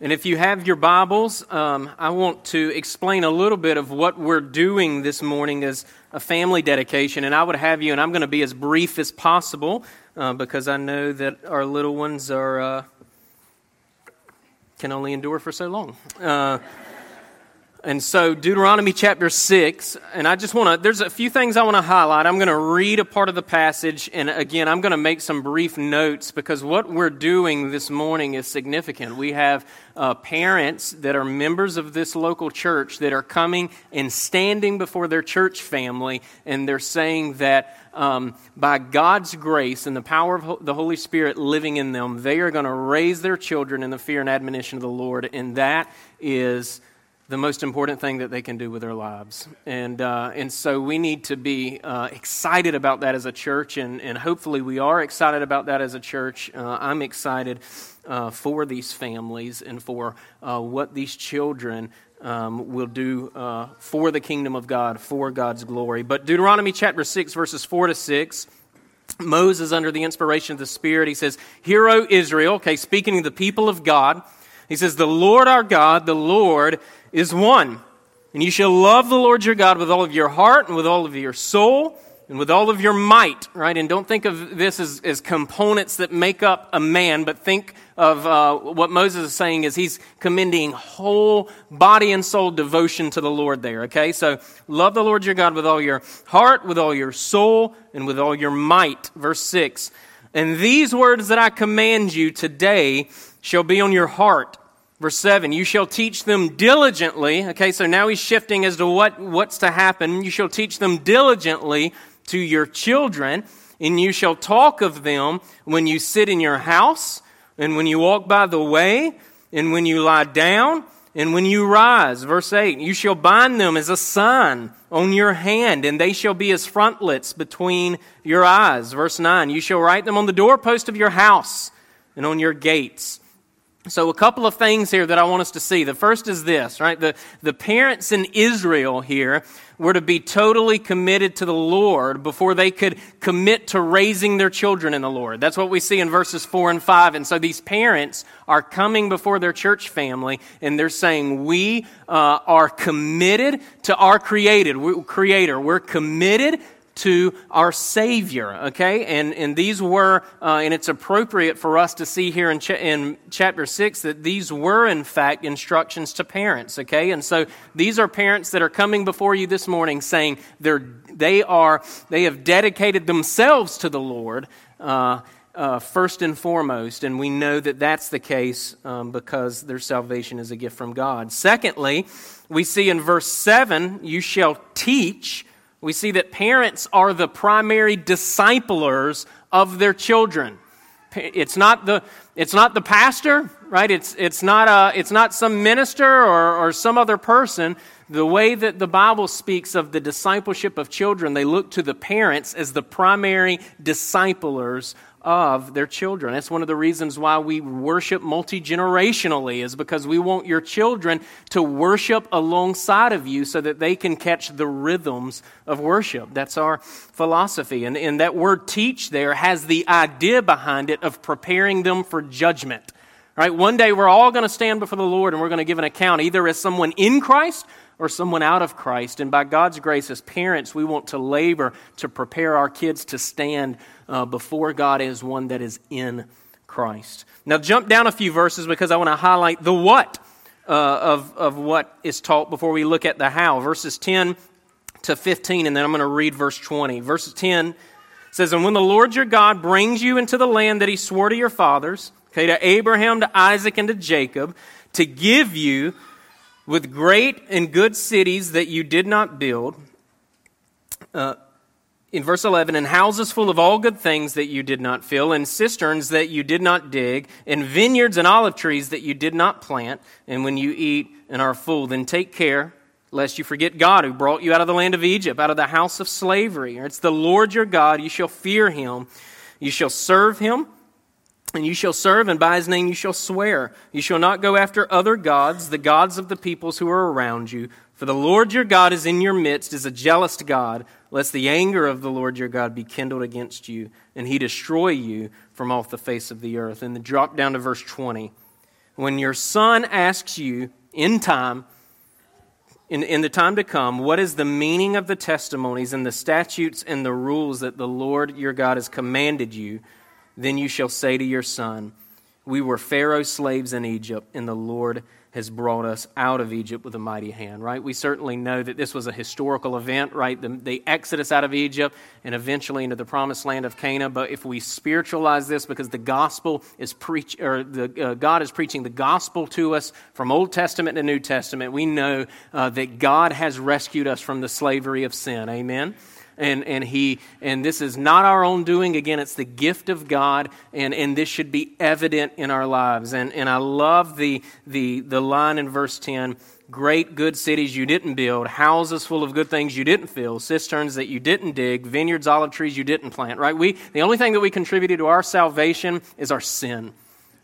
And if you have your Bibles, um, I want to explain a little bit of what we're doing this morning as a family dedication. And I would have you, and I'm going to be as brief as possible uh, because I know that our little ones are uh, can only endure for so long. Uh, and so, Deuteronomy chapter 6, and I just want to, there's a few things I want to highlight. I'm going to read a part of the passage, and again, I'm going to make some brief notes because what we're doing this morning is significant. We have uh, parents that are members of this local church that are coming and standing before their church family, and they're saying that um, by God's grace and the power of the Holy Spirit living in them, they are going to raise their children in the fear and admonition of the Lord, and that is the most important thing that they can do with their lives. And, uh, and so we need to be uh, excited about that as a church, and, and hopefully we are excited about that as a church. Uh, I'm excited uh, for these families and for uh, what these children um, will do uh, for the kingdom of God, for God's glory. But Deuteronomy chapter 6, verses 4 to 6. Moses, under the inspiration of the Spirit, he says, Hear, O Israel, okay, speaking to the people of God, he says, The Lord our God, the Lord is one. And you shall love the Lord your God with all of your heart and with all of your soul and with all of your might, right? And don't think of this as, as components that make up a man, but think of uh, what Moses is saying is he's commending whole body and soul devotion to the Lord there, okay? So love the Lord your God with all your heart, with all your soul, and with all your might. Verse 6. And these words that I command you today shall be on your heart Verse 7, you shall teach them diligently. Okay, so now he's shifting as to what, what's to happen. You shall teach them diligently to your children, and you shall talk of them when you sit in your house, and when you walk by the way, and when you lie down, and when you rise. Verse 8, you shall bind them as a sign on your hand, and they shall be as frontlets between your eyes. Verse 9, you shall write them on the doorpost of your house and on your gates. So, a couple of things here that I want us to see. The first is this, right? The, the parents in Israel here were to be totally committed to the Lord before they could commit to raising their children in the Lord. That's what we see in verses 4 and 5. And so these parents are coming before their church family and they're saying, We uh, are committed to our created, creator. We're committed to our Savior, okay? And, and these were, uh, and it's appropriate for us to see here in, in chapter 6 that these were, in fact, instructions to parents, okay? And so these are parents that are coming before you this morning saying they're, they are, they have dedicated themselves to the Lord. Uh, uh, first and foremost, and we know that that's the case um, because their salvation is a gift from God. Secondly, we see in verse 7 you shall teach we see that parents are the primary disciplers of their children. It's not the, it's not the pastor, right? It's, it's, not, a, it's not some minister or, or some other person. The way that the Bible speaks of the discipleship of children, they look to the parents as the primary disciplers of their children. That's one of the reasons why we worship multi generationally, is because we want your children to worship alongside of you so that they can catch the rhythms of worship. That's our philosophy. And, and that word teach there has the idea behind it of preparing them for judgment. Right? One day we're all going to stand before the Lord and we're going to give an account either as someone in Christ or someone out of Christ. And by God's grace, as parents, we want to labor to prepare our kids to stand uh, before God as one that is in Christ. Now, jump down a few verses because I want to highlight the what uh, of, of what is taught before we look at the how. Verses 10 to 15, and then I'm going to read verse 20. Verse 10 says, And when the Lord your God brings you into the land that he swore to your fathers, okay, to Abraham, to Isaac, and to Jacob, to give you with great and good cities that you did not build, uh, in verse 11, and houses full of all good things that you did not fill, and cisterns that you did not dig, and vineyards and olive trees that you did not plant, and when you eat and are full, then take care lest you forget God who brought you out of the land of Egypt, out of the house of slavery. It's the Lord your God, you shall fear him, you shall serve him. And you shall serve, and by his name you shall swear. You shall not go after other gods, the gods of the peoples who are around you. For the Lord your God is in your midst, is a jealous God lest the anger of the Lord your God be kindled against you, and he destroy you from off the face of the earth. And then drop down to verse 20. when your son asks you in time, in, in the time to come, what is the meaning of the testimonies and the statutes and the rules that the Lord your God has commanded you, then you shall say to your son, We were Pharaoh's slaves in Egypt, and the Lord has brought us out of Egypt with a mighty hand, right? We certainly know that this was a historical event, right? The, the, exodus out of Egypt and eventually into the promised land of Canaan. But if we spiritualize this because the gospel is preach, or the, uh, God is preaching the gospel to us from Old Testament to New Testament, we know uh, that God has rescued us from the slavery of sin. Amen? And, and he and this is not our own doing. Again it's the gift of god and, and this should be evident in our lives. And, and i love the, the, the line in verse 10 great good cities you didn't build houses full of good things you didn't fill cisterns that you didn't dig vineyards olive trees you didn't plant. Right? We the only thing that we contributed to our salvation is our sin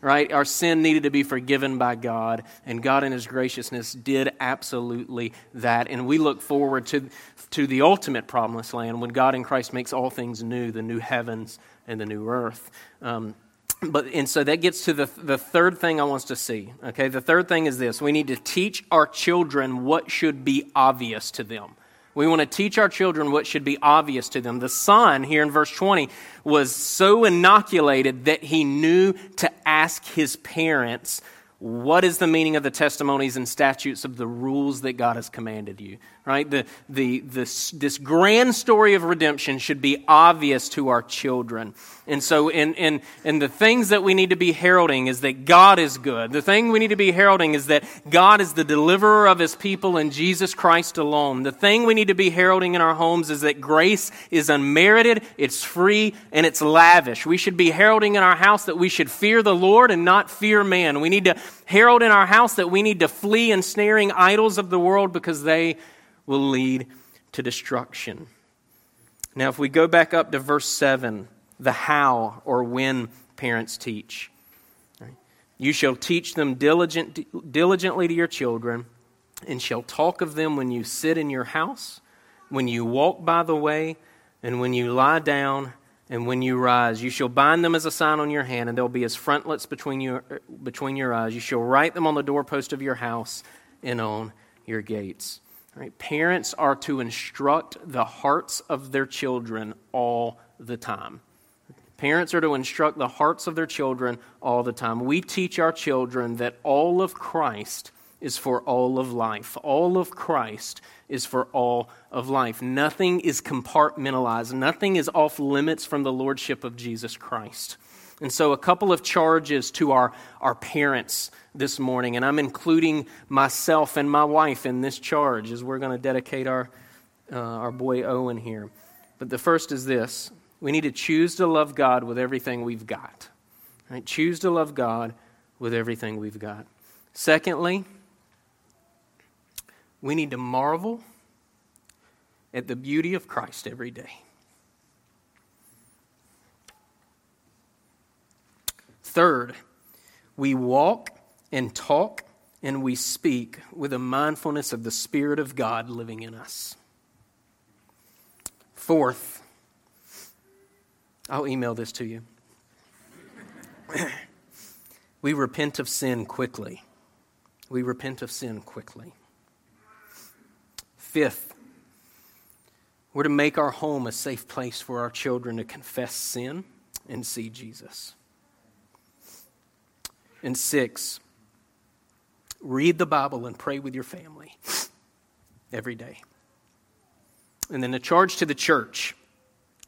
right? Our sin needed to be forgiven by God, and God, in His graciousness, did absolutely that. And we look forward to, to the ultimate promised land when God in Christ makes all things new, the new heavens and the new earth. Um, but and so that gets to the, the third thing I want us to see. Okay, the third thing is this: we need to teach our children what should be obvious to them. We want to teach our children what should be obvious to them. The son, here in verse 20, was so inoculated that he knew to ask his parents, What is the meaning of the testimonies and statutes of the rules that God has commanded you? right? The, the, this, this grand story of redemption should be obvious to our children. And so, in, and, and the things that we need to be heralding is that God is good. The thing we need to be heralding is that God is the deliverer of his people in Jesus Christ alone. The thing we need to be heralding in our homes is that grace is unmerited, it's free, and it's lavish. We should be heralding in our house that we should fear the Lord and not fear man. We need to herald in our house that we need to flee ensnaring idols of the world because they will lead to destruction. Now, if we go back up to verse 7, the how or when parents teach. You shall teach them diligent, diligently to your children, and shall talk of them when you sit in your house, when you walk by the way, and when you lie down, and when you rise. You shall bind them as a sign on your hand, and they'll be as frontlets between your, between your eyes. You shall write them on the doorpost of your house and on your gates. Parents are to instruct the hearts of their children all the time. Parents are to instruct the hearts of their children all the time. We teach our children that all of Christ is for all of life. All of Christ is for all of life. Nothing is compartmentalized, nothing is off limits from the Lordship of Jesus Christ. And so, a couple of charges to our, our parents this morning, and I'm including myself and my wife in this charge as we're going to dedicate our, uh, our boy Owen here. But the first is this we need to choose to love God with everything we've got. Right? Choose to love God with everything we've got. Secondly, we need to marvel at the beauty of Christ every day. Third, we walk and talk and we speak with a mindfulness of the Spirit of God living in us. Fourth, I'll email this to you. we repent of sin quickly. We repent of sin quickly. Fifth, we're to make our home a safe place for our children to confess sin and see Jesus. And six, read the Bible and pray with your family every day. And then a charge to the church.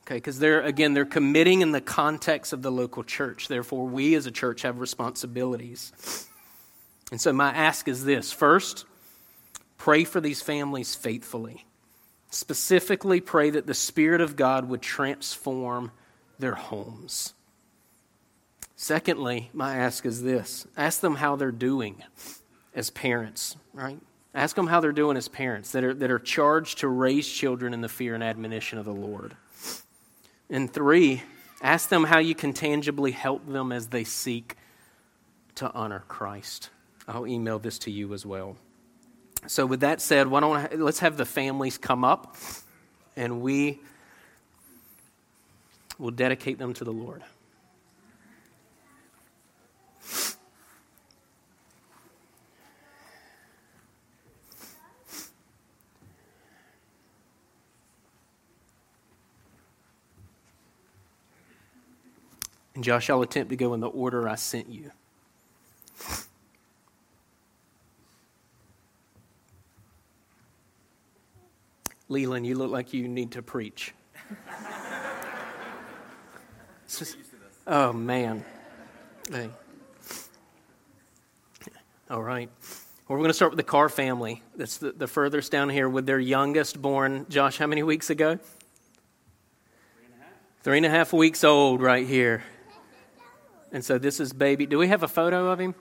Okay, because they're, again, they're committing in the context of the local church. Therefore, we as a church have responsibilities. And so, my ask is this first, pray for these families faithfully. Specifically, pray that the Spirit of God would transform their homes. Secondly, my ask is this ask them how they're doing as parents, right? Ask them how they're doing as parents that are, that are charged to raise children in the fear and admonition of the Lord. And three, ask them how you can tangibly help them as they seek to honor Christ. I'll email this to you as well. So, with that said, why don't let's have the families come up, and we will dedicate them to the Lord. And Josh, I'll attempt to go in the order I sent you. Leland, you look like you need to preach. Just, oh, man. Hey. All right. Well, we're going to start with the Carr family. That's the, the furthest down here with their youngest born, Josh, how many weeks ago? Three and a half. Three and a half weeks old, right here. And so this is baby. Do we have a photo of him?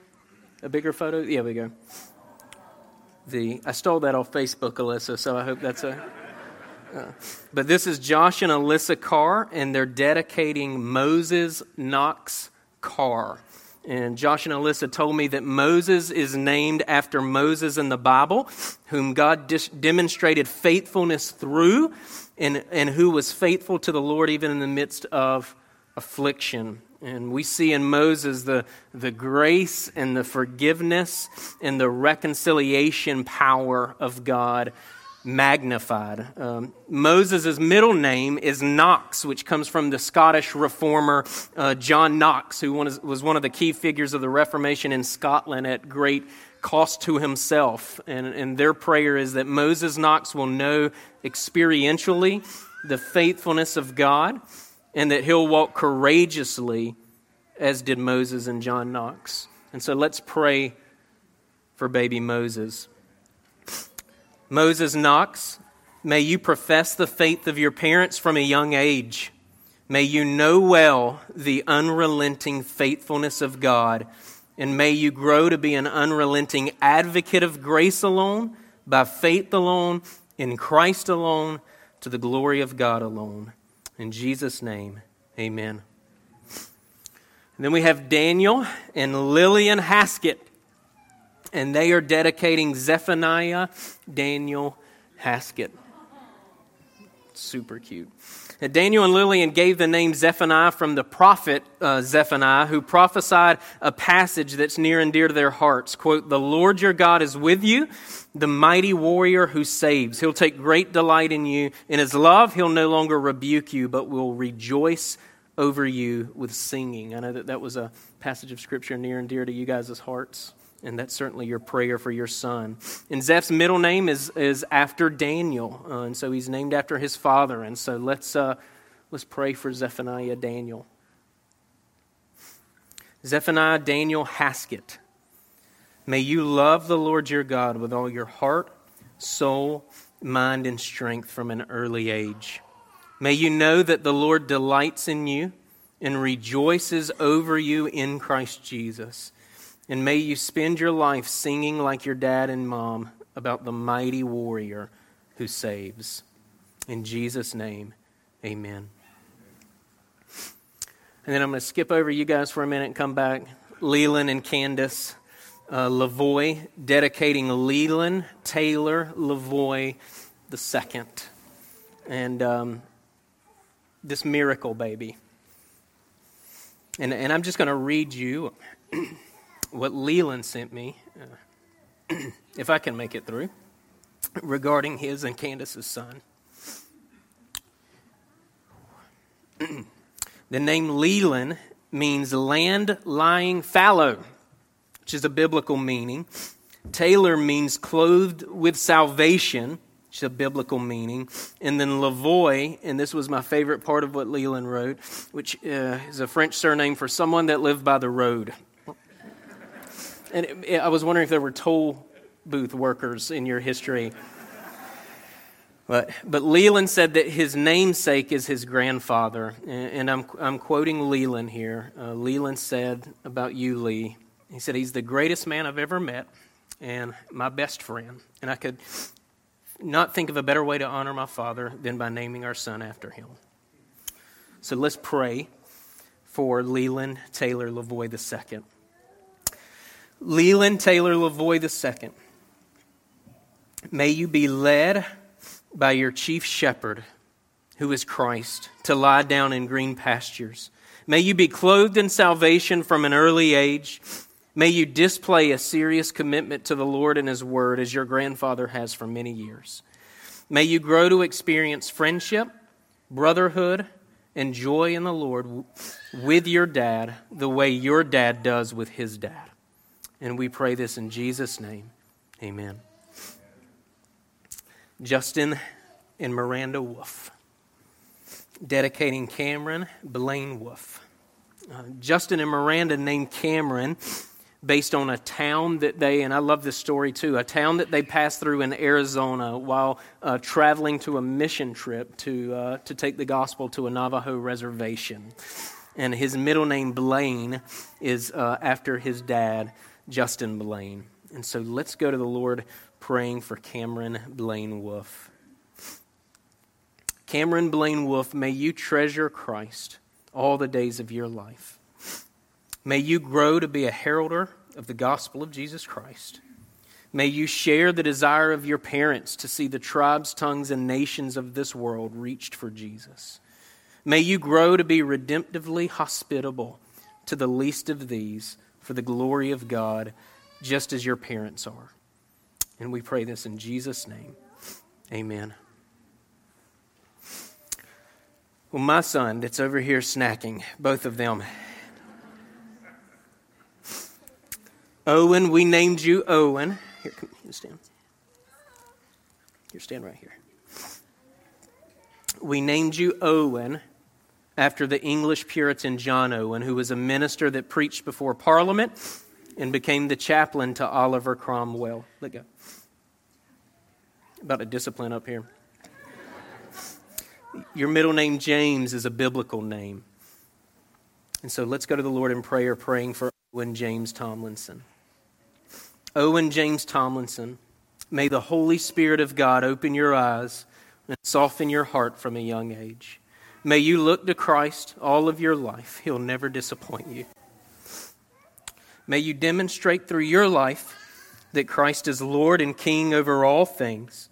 A bigger photo? Yeah, we go. The I stole that off Facebook, Alyssa. So I hope that's a. Uh, but this is Josh and Alyssa Carr, and they're dedicating Moses Knox Carr. And Josh and Alyssa told me that Moses is named after Moses in the Bible, whom God dis- demonstrated faithfulness through, and, and who was faithful to the Lord even in the midst of affliction. And we see in Moses the, the grace and the forgiveness and the reconciliation power of God magnified. Um, Moses' middle name is Knox, which comes from the Scottish reformer uh, John Knox, who was one of the key figures of the Reformation in Scotland at great cost to himself. And, and their prayer is that Moses Knox will know experientially the faithfulness of God and that he'll walk courageously as did Moses and John Knox. And so let's pray for baby Moses. Moses Knox, may you profess the faith of your parents from a young age. May you know well the unrelenting faithfulness of God, and may you grow to be an unrelenting advocate of grace alone, by faith alone, in Christ alone, to the glory of God alone. In Jesus' name, amen. And then we have Daniel and Lillian Haskett and they are dedicating Zephaniah Daniel Haskett. Super cute. Now, Daniel and Lillian gave the name Zephaniah from the prophet uh, Zephaniah, who prophesied a passage that's near and dear to their hearts. Quote, The Lord your God is with you, the mighty warrior who saves. He'll take great delight in you. In his love, he'll no longer rebuke you, but will rejoice over you with singing. I know that that was a passage of scripture near and dear to you guys' hearts and that's certainly your prayer for your son. And Zeph's middle name is, is after Daniel, uh, and so he's named after his father. And so let's, uh, let's pray for Zephaniah Daniel. Zephaniah Daniel Haskett. May you love the Lord your God with all your heart, soul, mind, and strength from an early age. May you know that the Lord delights in you and rejoices over you in Christ Jesus. And may you spend your life singing like your dad and mom about the mighty warrior who saves. In Jesus' name, amen. And then I'm going to skip over you guys for a minute and come back. Leland and Candace uh, Lavoy, dedicating Leland Taylor Lavoy second. And um, this miracle baby. And, and I'm just going to read you what Leland sent me, uh, if I can make it through, regarding his and Candace's son. the name Leland means land lying fallow, which is a biblical meaning. Taylor means clothed with salvation, which is a biblical meaning. And then Lavoy, and this was my favorite part of what Leland wrote, which uh, is a French surname for someone that lived by the road. And it, it, I was wondering if there were toll booth workers in your history. But, but Leland said that his namesake is his grandfather. And, and I'm, I'm quoting Leland here. Uh, Leland said about you, Lee, he said, He's the greatest man I've ever met and my best friend. And I could not think of a better way to honor my father than by naming our son after him. So let's pray for Leland Taylor Lavoy II. Leland Taylor Lavoy II, may you be led by your chief shepherd, who is Christ, to lie down in green pastures. May you be clothed in salvation from an early age. May you display a serious commitment to the Lord and His Word as your grandfather has for many years. May you grow to experience friendship, brotherhood, and joy in the Lord with your dad the way your dad does with his dad. And we pray this in Jesus' name. Amen. Justin and Miranda Wolf. Dedicating Cameron Blaine Wolf. Uh, Justin and Miranda named Cameron based on a town that they, and I love this story too, a town that they passed through in Arizona while uh, traveling to a mission trip to, uh, to take the gospel to a Navajo reservation. And his middle name, Blaine, is uh, after his dad, Justin Blaine. And so let's go to the Lord praying for Cameron Blaine Wolf. Cameron Blaine Wolf, may you treasure Christ all the days of your life. May you grow to be a heralder of the gospel of Jesus Christ. May you share the desire of your parents to see the tribes, tongues, and nations of this world reached for Jesus. May you grow to be redemptively hospitable to the least of these for the glory of God, just as your parents are. And we pray this in Jesus' name. Amen. Well, my son that's over here snacking, both of them. Owen, we named you Owen. Here, come here, stand. Here, stand right here. We named you Owen after the English Puritan John Owen, who was a minister that preached before Parliament and became the chaplain to Oliver Cromwell. Let go. About a discipline up here. Your middle name, James, is a biblical name. And so let's go to the Lord in prayer, praying for Owen James Tomlinson. Owen James Tomlinson, may the Holy Spirit of God open your eyes and soften your heart from a young age. May you look to Christ all of your life. He'll never disappoint you. May you demonstrate through your life that Christ is Lord and King over all things.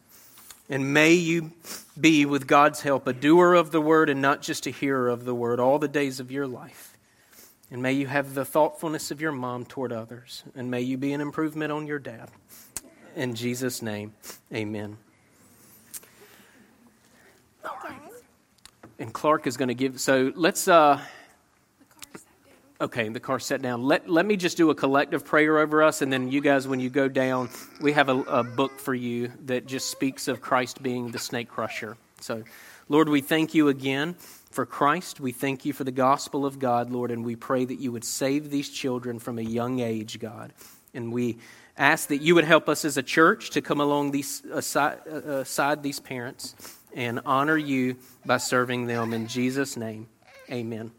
And may you be, with God's help, a doer of the word and not just a hearer of the word all the days of your life. And may you have the thoughtfulness of your mom toward others. And may you be an improvement on your dad. In Jesus' name, amen. All right. And Clark is going to give, so let's, uh, Okay, the car set down. Let, let me just do a collective prayer over us, and then you guys, when you go down, we have a, a book for you that just speaks of Christ being the snake crusher. So, Lord, we thank you again for Christ. We thank you for the gospel of God, Lord, and we pray that you would save these children from a young age, God. And we ask that you would help us as a church to come along these, aside, uh, aside these parents and honor you by serving them. In Jesus' name, amen.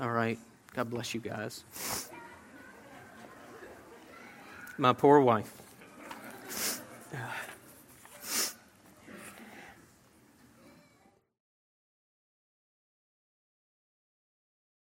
All right. God bless you guys. My poor wife.